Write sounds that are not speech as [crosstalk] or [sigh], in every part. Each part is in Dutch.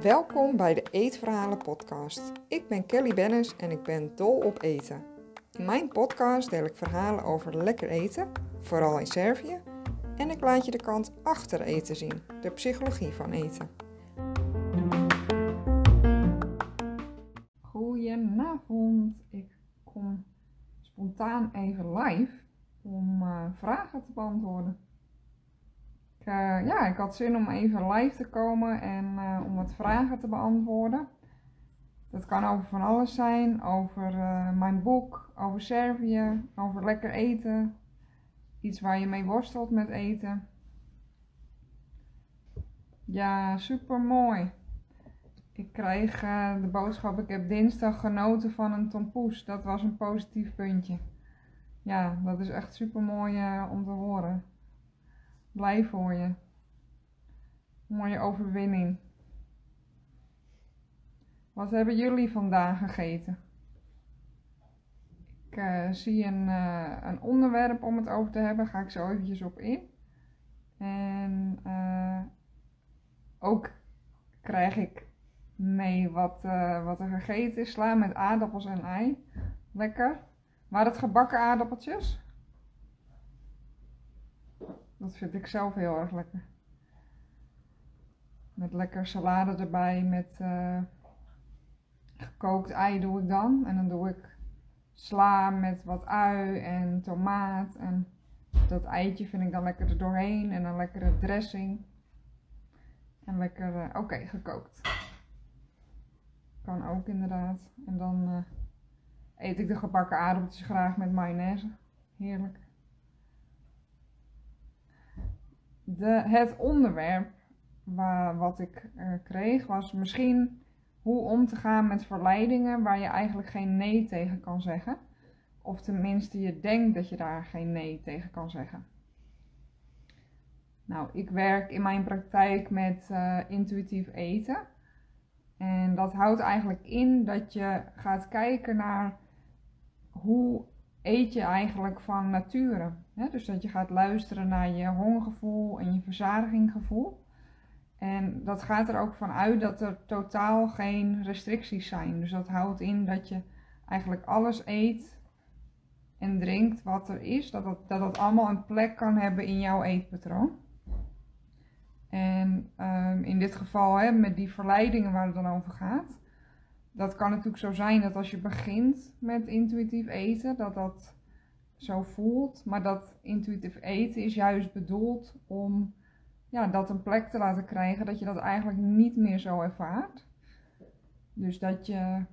Welkom bij de Eetverhalen podcast. Ik ben Kelly Bennis en ik ben dol op eten. In mijn podcast deel ik verhalen over lekker eten, vooral in Servië, en ik laat je de kant achter eten zien, de psychologie van eten. Goedenavond, ik kom spontaan even live om uh, vragen te beantwoorden. Ik, uh, ja, ik had zin om even live te komen en uh, om wat vragen te beantwoorden. Dat kan over van alles zijn, over mijn boek, over Servië, over lekker eten, iets waar je mee worstelt met eten. Ja, super mooi. Ik krijg de boodschap, ik heb dinsdag genoten van een tompoes. Dat was een positief puntje ja, dat is echt super mooi om te horen. Blij voor je. Mooie overwinning. Wat hebben jullie vandaag gegeten? Ik uh, zie een, uh, een onderwerp om het over te hebben, ga ik zo eventjes op in. En ook krijg ik mee wat, wat er gegeten is. Sla met aardappels en ei. Lekker. Maar het gebakken aardappeltjes, dat vind ik zelf heel erg lekker. Met lekker salade erbij, met uh, gekookt ei doe ik dan. En dan doe ik sla met wat ui en tomaat. En dat eitje vind ik dan lekker er doorheen. En dan lekkere dressing. En lekker, uh, oké, gekookt. Kan ook inderdaad. En dan... Uh, eet ik de gebakken aardappeltjes graag met mayonaise. Heerlijk. De, het onderwerp waar, wat ik uh, kreeg was misschien hoe om te gaan met verleidingen waar je eigenlijk geen nee tegen kan zeggen. Of tenminste je denkt dat je daar geen nee tegen kan zeggen. Nou, ik werk in mijn praktijk met uh, intuïtief eten. En dat houdt eigenlijk in dat je gaat kijken naar hoe eet je eigenlijk van nature? Dus dat je gaat luisteren naar je hongergevoel en je verzadiginggevoel. En dat gaat er ook van uit dat er totaal geen restricties zijn. Dus dat houdt in dat je eigenlijk alles eet en drinkt wat er is. Dat dat, dat, allemaal een plek kan hebben in jouw eetpatroon. En um, in dit geval met die verleidingen waar het dan over gaat dat kan natuurlijk zo zijn dat als je begint met intuïtief eten, dat dat zo voelt. Maar dat intuïtief eten is juist bedoeld om ja, dat een plek te laten krijgen dat je dat eigenlijk niet meer zo ervaart. Dus dat je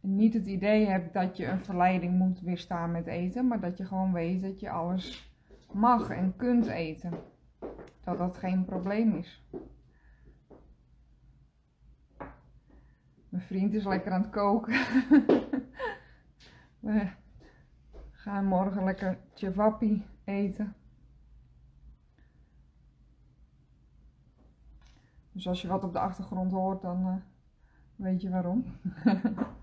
niet het idee hebt dat je een verleiding moet weerstaan met eten, maar dat je gewoon weet dat je alles mag en kunt eten. Dat dat geen probleem is. Mijn vriend is lekker aan het koken. [laughs] We gaan morgen lekker cevapi eten. Dus als je wat op de achtergrond hoort, dan uh, weet je waarom. [laughs]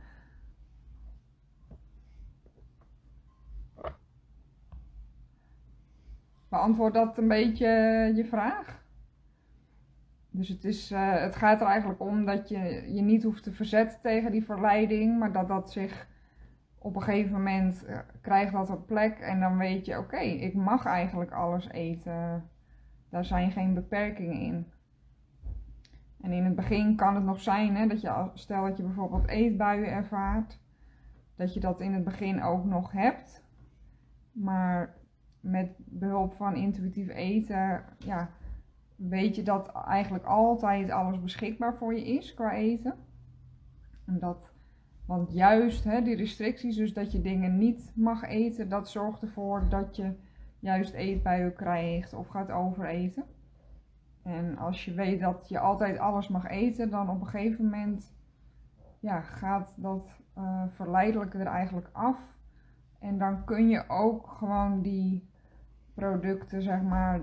Beantwoord dat een beetje je vraag? Dus het, is, uh, het gaat er eigenlijk om dat je je niet hoeft te verzetten tegen die verleiding, maar dat dat zich op een gegeven moment uh, krijgt dat een plek en dan weet je, oké, ik mag eigenlijk alles eten. Daar zijn geen beperkingen in. En in het begin kan het nog zijn hè, dat je, stel dat je bijvoorbeeld eetbuien ervaart, dat je dat in het begin ook nog hebt. Maar met behulp van intuïtief eten, ja, weet je dat eigenlijk altijd alles beschikbaar voor je is qua eten. En dat, want juist hè, die restricties, dus dat je dingen niet mag eten, dat zorgt ervoor dat je juist eetbuien krijgt of gaat overeten. En als je weet dat je altijd alles mag eten, dan op een gegeven moment ja, gaat dat uh, verleidelijke er eigenlijk af. En dan kun je ook gewoon die producten, zeg maar,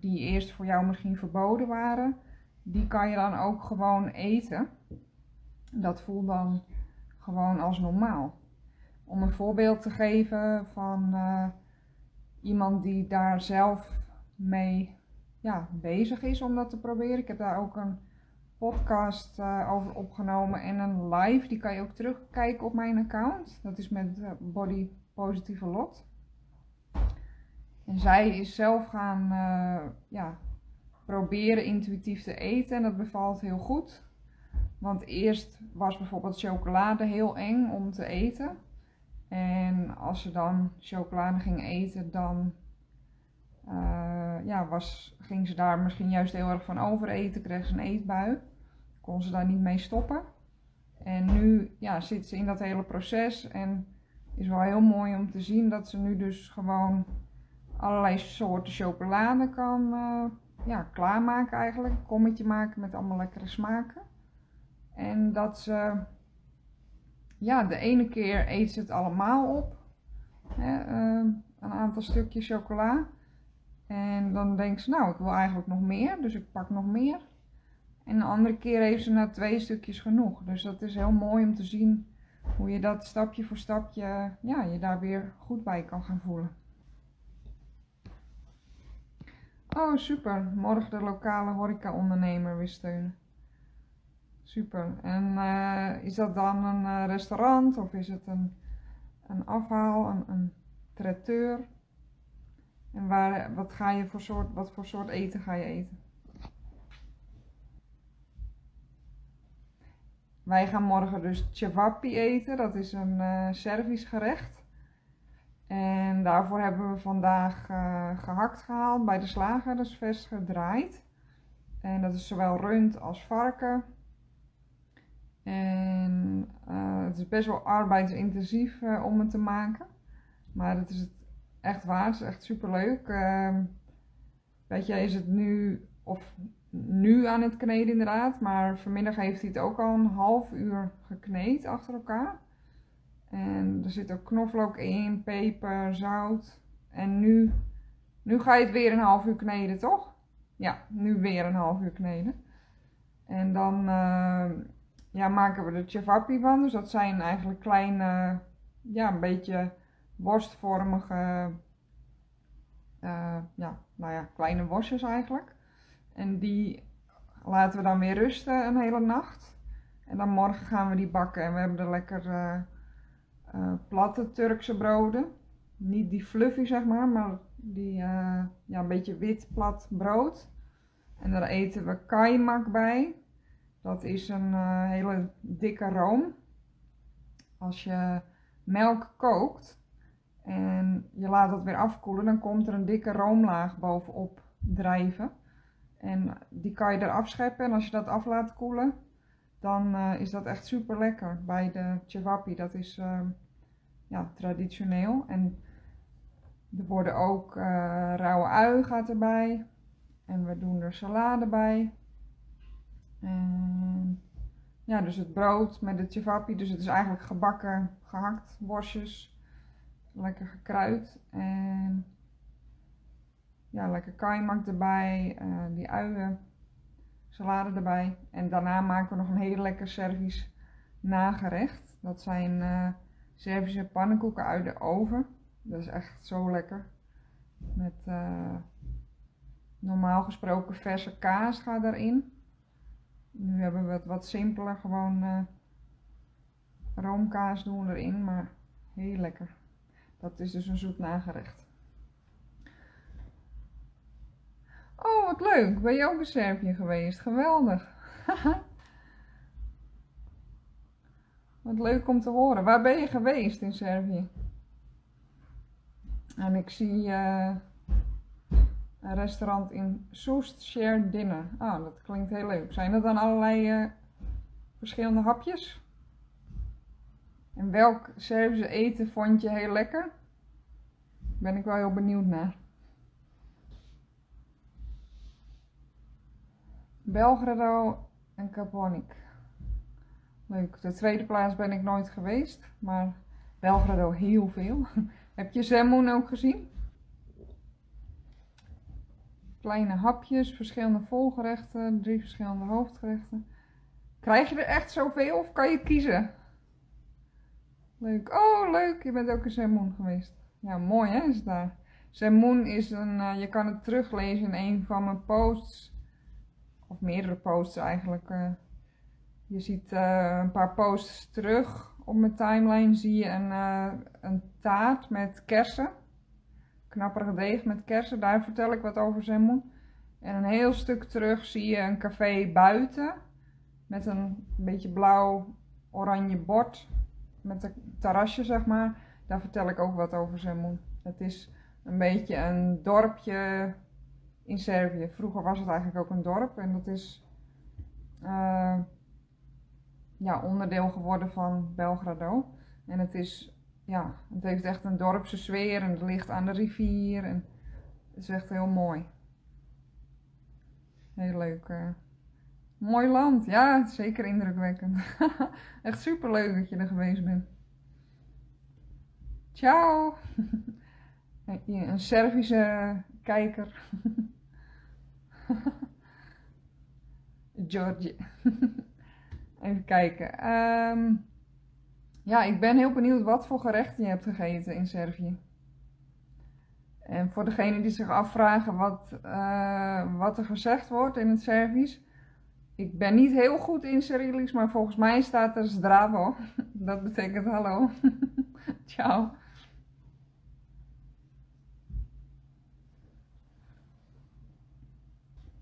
die eerst voor jou misschien verboden waren, die kan je dan ook gewoon eten. Dat voelt dan gewoon als normaal. Om een voorbeeld te geven van uh, iemand die daar zelf mee ja, bezig is om dat te proberen. Ik heb daar ook een podcast uh, over opgenomen en een live. Die kan je ook terugkijken op mijn account. Dat is met uh, Body Positieve Lot. En zij is zelf gaan uh, ja, proberen intuïtief te eten en dat bevalt heel goed. Want eerst was bijvoorbeeld chocolade heel eng om te eten. En als ze dan chocolade ging eten, dan uh, ja, was, ging ze daar misschien juist heel erg van overeten, kreeg ze een eetbui. Kon ze daar niet mee stoppen. En nu ja, zit ze in dat hele proces en is wel heel mooi om te zien dat ze nu dus gewoon allerlei soorten chocolade kan uh, ja, klaarmaken eigenlijk. Een kommetje maken met allemaal lekkere smaken. En dat ze, ja, de ene keer eet ze het allemaal op. Hè, uh, een aantal stukjes chocola. En dan denkt ze, nou, ik wil eigenlijk nog meer, dus ik pak nog meer. En de andere keer heeft ze na twee stukjes genoeg. Dus dat is heel mooi om te zien hoe je dat stapje voor stapje, ja, je daar weer goed bij kan gaan voelen. Oh, super. Morgen de lokale horeca-ondernemer weer steunen. Super. En uh, is dat dan een uh, restaurant of is het een, een afhaal, een, een traiteur? En waar, wat, ga je voor soort, wat voor soort eten ga je eten? Wij gaan morgen dus cevapi eten. Dat is een uh, Servisch gerecht. En daarvoor hebben we vandaag uh, gehakt gehaald bij de slager. Dat is vers gedraaid. En dat is zowel rund als varken. En uh, het is best wel arbeidsintensief om het te maken. Maar het is het echt waar, het is echt super leuk. Uh, weet je, is het nu, of nu aan het kneden inderdaad, maar vanmiddag heeft hij het ook al een half uur gekneed achter elkaar. En er zit ook knoflook in, peper, zout. En nu, nu ga je het weer een half uur kneden, toch? Ja, nu weer een half uur kneden. En dan uh, ja, maken we de cevapi van. Dus dat zijn eigenlijk kleine, ja, een beetje worstvormige, uh, ja, nou ja, kleine worstjes eigenlijk. En die laten we dan weer rusten een hele nacht. En dan morgen gaan we die bakken. En we hebben er lekker uh, uh, platte Turkse broden. Niet die fluffy zeg maar, maar die ja, een beetje wit plat brood. En daar eten we kaimak bij. Dat is een hele dikke room. Als je melk kookt, en je laat dat weer afkoelen, dan komt er een dikke roomlaag bovenop drijven. En die kan je eraf scheppen en als je dat af laat koelen, dan uh, is dat echt super lekker bij de cevapi. Dat is uh, ja, traditioneel. En er worden ook uh, rauwe ui gaat erbij. En we doen er salade bij. En ja, dus het brood met de cevapi. Dus het is eigenlijk gebakken, gehakt worstjes lekker gekruid en ja, lekker kaimak erbij, uh, die uien, salade erbij. En daarna maken we nog een heel lekker Servisch nagerecht. Dat zijn uh, Servische pannenkoeken uit de oven. Dat is echt zo lekker. Met uh, normaal gesproken verse kaas gaat erin. Nu hebben we het wat simpeler, gewoon roomkaas doen we erin, maar heel lekker. Dat is dus een zoet nagerecht. Oh, wat leuk. Ben je ook in Servië geweest? Geweldig. [laughs] wat leuk om te horen. Waar ben je geweest in Servië? En ik zie uh, een restaurant in Soest Share Dinner. Ah, dat klinkt heel leuk. Zijn er dan allerlei uh, verschillende hapjes? En welk Servische eten vond je heel lekker? Ben ik wel heel benieuwd naar. Belgrado en Kaponik. Leuk. De tweede plaats ben ik nooit geweest, maar Belgrado heel veel. [laughs] Heb je Zemun ook gezien? Kleine hapjes, verschillende volgerechten, drie verschillende hoofdgerechten. Krijg je er echt zoveel of kan je kiezen? Leuk. Oh, leuk. Je bent ook in Zemun geweest. Ja, mooi hè, is daar. Zemun is een, eh, je kan het teruglezen in een van mijn posts, of meerdere posts eigenlijk. eh. je ziet eh, een paar posts terug op mijn timeline, zie je een, eh, een taart met kersen, knapperige deeg met kersen, daar vertel ik wat over Zemun. En een heel stuk terug zie je een café buiten, met een beetje blauw-oranje bord, met een terrasje zeg maar. Daar vertel ik ook wat over Zemun. Het is een beetje een dorpje in Servië. Vroeger was het eigenlijk ook een dorp en dat is eh, ja, onderdeel geworden van Belgrado. En het, is, ja, het heeft echt een dorpse sfeer en het ligt aan de rivier. En het is echt heel mooi. Heel leuk. eh. Mooi land, ja, zeker indrukwekkend. [laughs] echt super leuk dat je er geweest bent. Ciao! [laughs] Een Servische kijker. [laughs] [laughs] Georgie. [laughs] Even kijken. Ehm, ja, ik ben heel benieuwd wat voor gerechten je hebt gegeten in Servië. En voor degenen die zich afvragen wat, eh, wat er gezegd wordt in het Servisch. Ik ben niet heel goed in Cyrillisch, maar volgens mij staat er zdravo. [laughs] Dat betekent hallo. Ciao.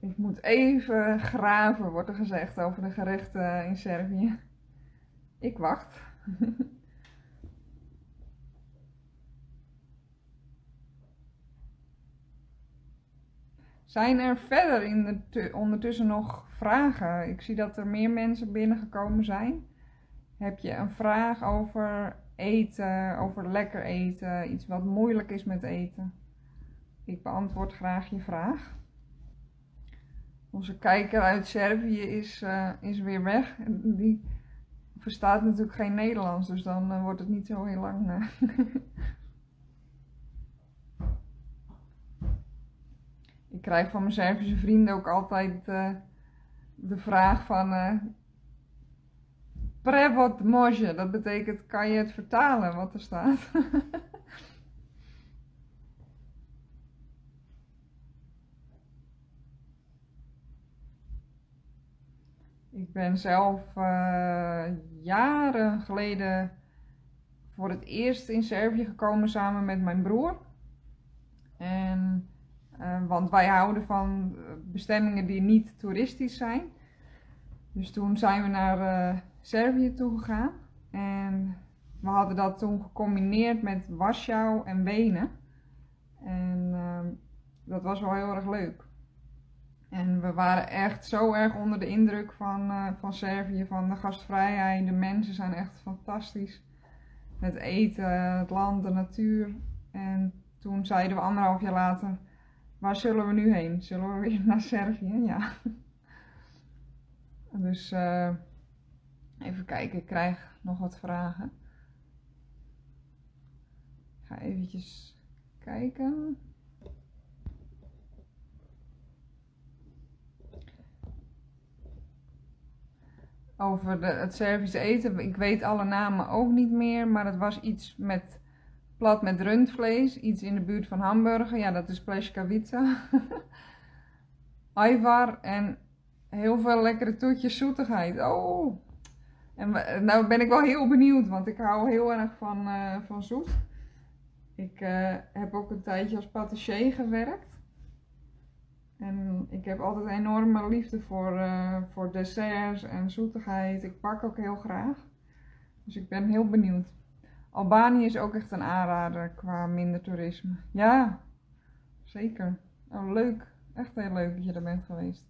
Ik moet even graven, wordt er gezegd over de gerechten in Servië. Ik wacht. Zijn er verder in de tu- ondertussen nog vragen? Ik zie dat er meer mensen binnengekomen zijn. Heb je een vraag over eten, over lekker eten, iets wat moeilijk is met eten? Ik beantwoord graag je vraag. Onze kijker uit Servië is, eh, is weer weg. Die verstaat natuurlijk geen Nederlands, dus dan eh, wordt het niet zo heel lang. eh. [laughs] Ik krijg van mijn Servische vrienden ook altijd de vraag van... Prevod može, dat betekent kan je het vertalen wat er staat? [laughs] Ik ben zelf eh, jaren geleden voor het eerst in Servië gekomen samen met mijn broer. En, eh, want wij houden van eh, bestemmingen die niet toeristisch zijn. Dus toen zijn we naar eh, Servië toe gegaan. En we hadden dat toen gecombineerd met Warschau en Wenen. En ehm, dat was wel heel erg leuk. En we waren echt zo erg onder de indruk van, eh, van Servië, van de gastvrijheid. De mensen zijn echt fantastisch. Het eten, het land, de natuur. En toen zeiden we anderhalf jaar later, waar zullen we nu heen? Zullen we weer [laughs] naar Servië? Ja. Dus eh, even kijken, ik krijg nog wat vragen. Ik ga eventjes kijken. Over de, het Servische eten. Ik weet alle namen ook niet meer, maar het was iets met plat met rundvlees, iets in de buurt van Hamburgen. Ja, dat is pleškavica. Ajvar [laughs] en heel veel lekkere toetjes zoetigheid. Oh! En nou ben ik wel heel benieuwd, want ik hou heel erg van, eh, van zoet. Ik eh, heb ook een tijdje als patissier gewerkt. En ik heb altijd enorme liefde voor, eh, voor desserts en zoetigheid. Ik bak ook heel graag. Dus ik ben heel benieuwd. Albanië is ook echt een aanrader qua minder toerisme. Ja, zeker. Oh, leuk. Echt heel leuk dat je er bent geweest.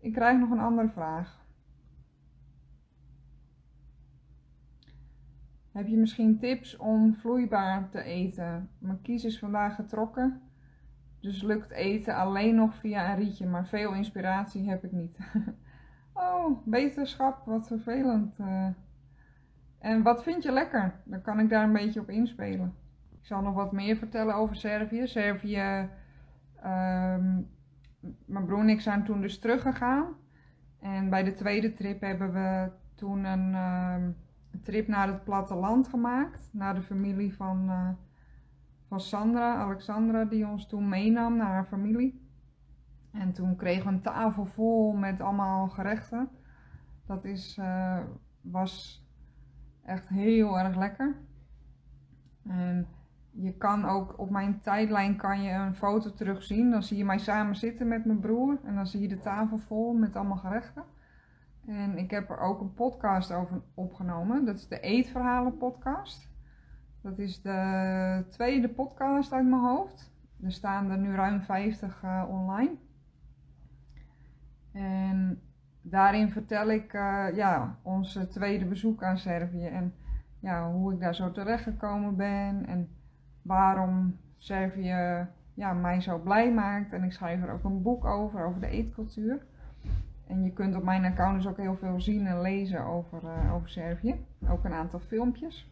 Ik krijg nog een andere vraag. Heb je misschien tips om vloeibaar te eten? Mijn kies is vandaag getrokken. Dus lukt eten alleen nog via een rietje, maar veel inspiratie heb ik niet. [laughs] oh, beterschap, wat vervelend. eh. En wat vind je lekker? Dan kan ik daar een beetje op inspelen. Ik zal nog wat meer vertellen over Servië. Servië, ehm, mijn broer en ik zijn toen dus teruggegaan. En bij de tweede trip hebben we toen een ehm, trip naar het platteland gemaakt. Naar de familie van, eh, van Sandra, Alexandra, die ons toen meenam naar haar familie. En toen kregen we een tafel vol met allemaal gerechten. Dat is, uh, was echt heel erg lekker. En je kan ook op mijn tijdlijn kan je een foto terugzien. Dan zie je mij samen zitten met mijn broer. En dan zie je de tafel vol met allemaal gerechten. En ik heb er ook een podcast over opgenomen. Dat is de Eetverhalen podcast. Dat is de tweede podcast uit mijn hoofd. Er staan er nu ruim 50 uh, eh, online. En daarin vertel ik uh, ja, onze tweede bezoek aan Servië. En ja, hoe ik daar zo terecht gekomen ben. En waarom Servië ja, mij zo blij maakt. En ik schrijf er ook een boek over, over de eetcultuur. En je kunt op mijn account dus ook heel veel zien en lezen over, uh, over Servië. Ook een aantal filmpjes.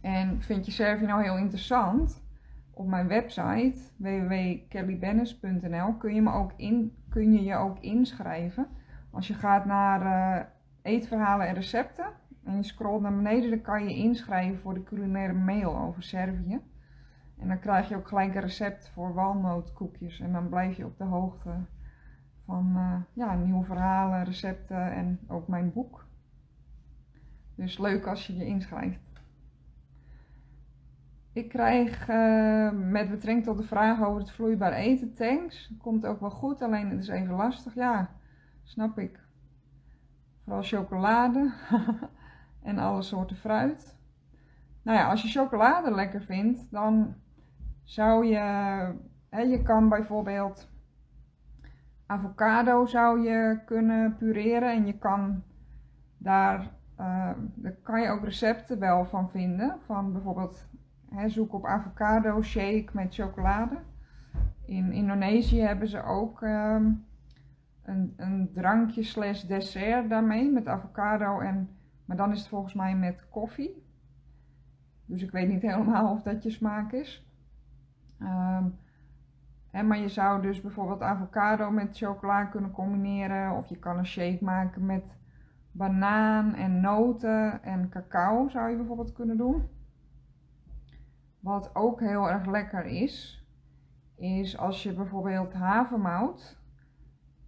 En vind je Servië nou heel interessant? Op mijn website www.kellybennis.nl kun je, ook kun je je ook inschrijven. Als je gaat naar uh, eetverhalen en recepten en je scrolt naar beneden, dan kan je inschrijven voor de culinaire mail over Servië. En dan krijg je ook gelijk een recept voor walnootkoekjes. En dan blijf je op de hoogte van uh, ja, nieuwe verhalen, recepten en ook mijn boek. Dus leuk als je je inschrijft. Ik krijg uh, met betrekking tot de vraag over het vloeibaar eten tanks. Komt ook wel goed, alleen het is even lastig. Ja, snap ik. Vooral chocolade [laughs] en alle soorten fruit. Nou ja, als je chocolade lekker vindt, dan zou je. Hè, je kan bijvoorbeeld avocado zou je kunnen pureren en je kan daar, uh, daar kan je ook recepten wel van vinden. Van bijvoorbeeld zoek op avocado shake met chocolade. In Indonesië hebben ze ook um, een, een drankje slash dessert daarmee met avocado en, maar dan is het volgens mij met koffie. Dus ik weet niet [laughs] helemaal of dat je smaak is. He, maar je zou dus bijvoorbeeld avocado met chocola kunnen combineren. Of je kan een shake maken met banaan en noten en cacao zou je bijvoorbeeld kunnen doen. Wat ook heel erg lekker is, is als je bijvoorbeeld havermout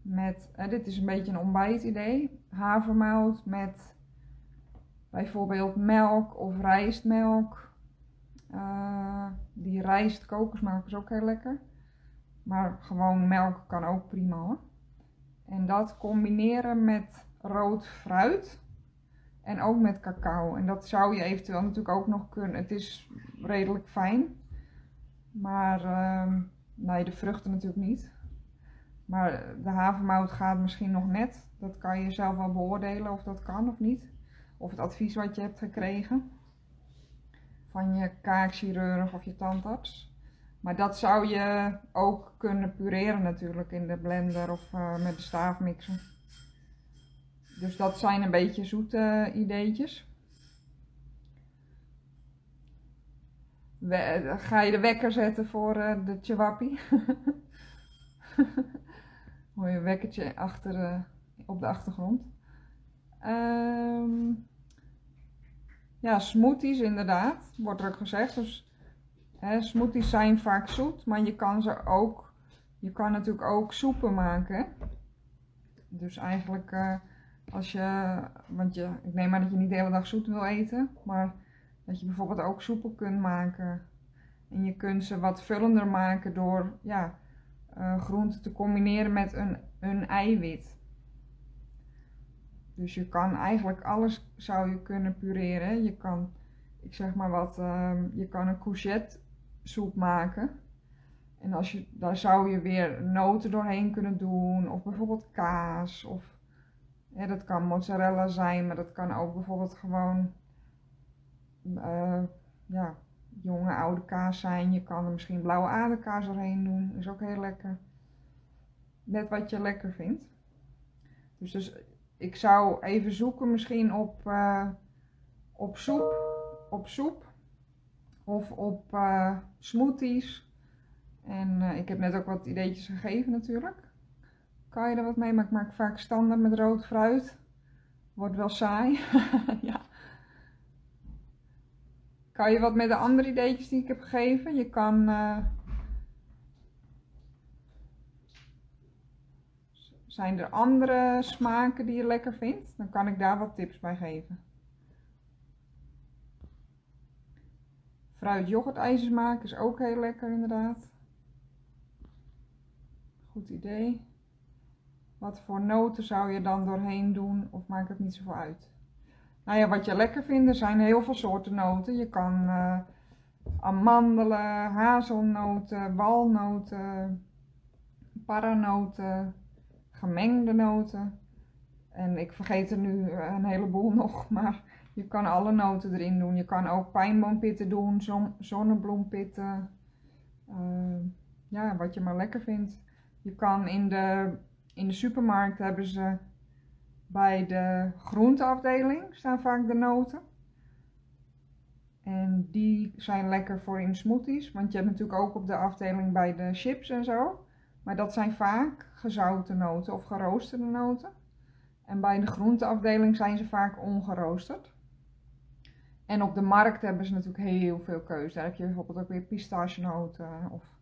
met, dit is een beetje een ontbijtidee, havermout met bijvoorbeeld melk of rijstmelk. Uh, die rijst kokosmelk is ook heel lekker. Maar gewoon melk kan ook prima hoor. En dat combineren met rood fruit. En ook met cacao. En dat zou je eventueel natuurlijk ook nog kunnen. Het is redelijk fijn. Maar uh, nee, de vruchten natuurlijk niet. Maar de havermout gaat misschien nog net. Dat kan je zelf wel beoordelen of dat kan of niet. Of het advies wat je hebt gekregen van je kaakchirurg of je tandarts. Maar dat zou je ook kunnen pureren natuurlijk in de blender of uh, met de staafmixer. Dus dat zijn een beetje zoete ideetjes. We, ga je de wekker zetten voor uh, de chawapi? [laughs] Hoor je wekkertje achter, op de achtergrond. Um, ja, smoothies inderdaad, wordt er ook gezegd. Dus He, smoothies zijn vaak zoet, maar je kan ze ook, je kan natuurlijk ook soepen maken. Dus eigenlijk als je, want je, ik neem aan dat je niet de hele dag zoet wil eten, maar dat je bijvoorbeeld ook soepen kunt maken. En je kunt ze wat vullender maken door ja, uh, groenten te combineren met een, een eiwit. Dus je kan eigenlijk alles zou je kunnen pureren. Je kan, ik zeg maar wat, uh, je kan een courgette soep maken. En als je, daar zou je weer noten doorheen kunnen doen, of bijvoorbeeld kaas, of dat kan mozzarella zijn, maar dat kan ook bijvoorbeeld gewoon uh, ja, jonge oude kaas zijn. Je kan er misschien blauwe aderkaas doorheen doen, is ook heel lekker. Net wat je lekker vindt. Dus, dus ik zou even zoeken misschien op, uh, op soep, op soep of op uh, smoothies. En ik heb net ook wat ideetjes gegeven natuurlijk. Kan je er wat mee, maar ik maak vaak standaard met rood fruit. Wordt wel saai. [laughs] ja. Kan je wat met de andere ideetjes die ik heb gegeven? Je kan. Uh, zijn er andere smaken die je lekker vindt? Dan kan ik daar wat tips bij geven. Fruit yoghurt is ook heel lekker inderdaad. Goed idee. Wat voor noten zou je dan doorheen doen of maakt het niet zoveel uit? Nou ja, wat je lekker vindt, er zijn heel veel soorten noten. Je kan uh, amandelen, hazelnoten, walnoten, paranoten, gemengde noten. En ik vergeet er nu een heleboel [laughs] nog, maar je kan alle noten erin doen. Je kan ook pijnboompitten doen, zon, zonnebloempitten. Uh, ja, wat je maar lekker vindt. Je kan in de, in de supermarkt hebben ze bij de groenteafdeling staan vaak de noten. En die zijn lekker voor in smoothies. Want je hebt natuurlijk ook op de afdeling bij de chips en zo. Maar dat zijn vaak gezouten noten of geroosterde noten. En bij de groenteafdeling zijn ze vaak ongeroosterd. En op de markt hebben ze natuurlijk heel veel keuze. Daar heb je bijvoorbeeld ook weer pistachenoten of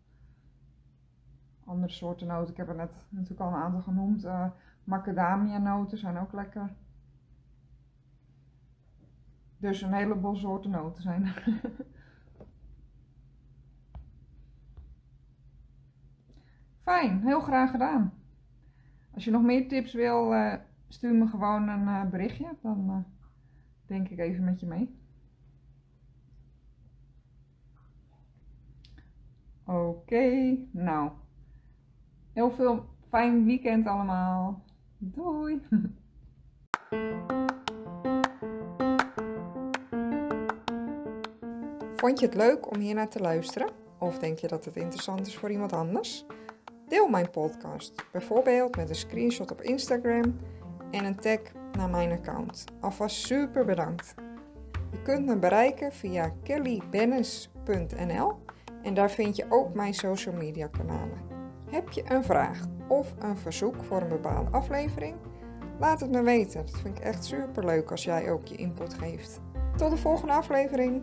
andere soorten noten. Ik heb er net natuurlijk al een aantal genoemd. Uh, macadamia noten zijn ook lekker. Dus een heleboel soorten noten zijn er. [laughs] Fijn, heel graag gedaan. Als je nog meer tips wil, uh, stuur me gewoon een uh, berichtje. Dan denk ik even met je mee. Oké, nou. Heel veel fijn weekend allemaal. Doei! Vond je het leuk om hier naar te luisteren? Of denk je dat het interessant is voor iemand anders? Deel mijn podcast, bijvoorbeeld met een screenshot op Instagram en een tag naar mijn account. Alvast super bedankt. Je kunt me bereiken via kellybennis.nl en daar vind je ook mijn social media kanalen. Heb je een vraag of een verzoek voor een bepaalde aflevering? Laat het me weten. Dat vind ik echt super leuk als jij ook je input geeft. Tot de volgende aflevering.